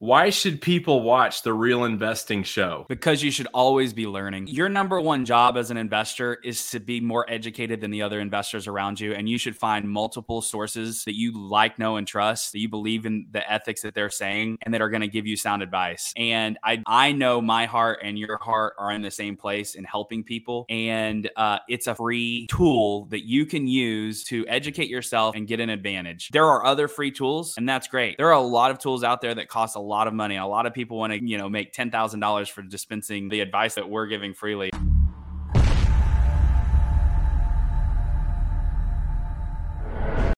Why should people watch the Real Investing Show? Because you should always be learning. Your number one job as an investor is to be more educated than the other investors around you. And you should find multiple sources that you like, know, and trust, that you believe in the ethics that they're saying, and that are going to give you sound advice. And I, I know my heart and your heart are in the same place in helping people. And uh, it's a free tool that you can use to educate yourself and get an advantage. There are other free tools, and that's great. There are a lot of tools out there that cost a lot of money. A lot of people want to, you know, make $10,000 for dispensing the advice that we're giving freely.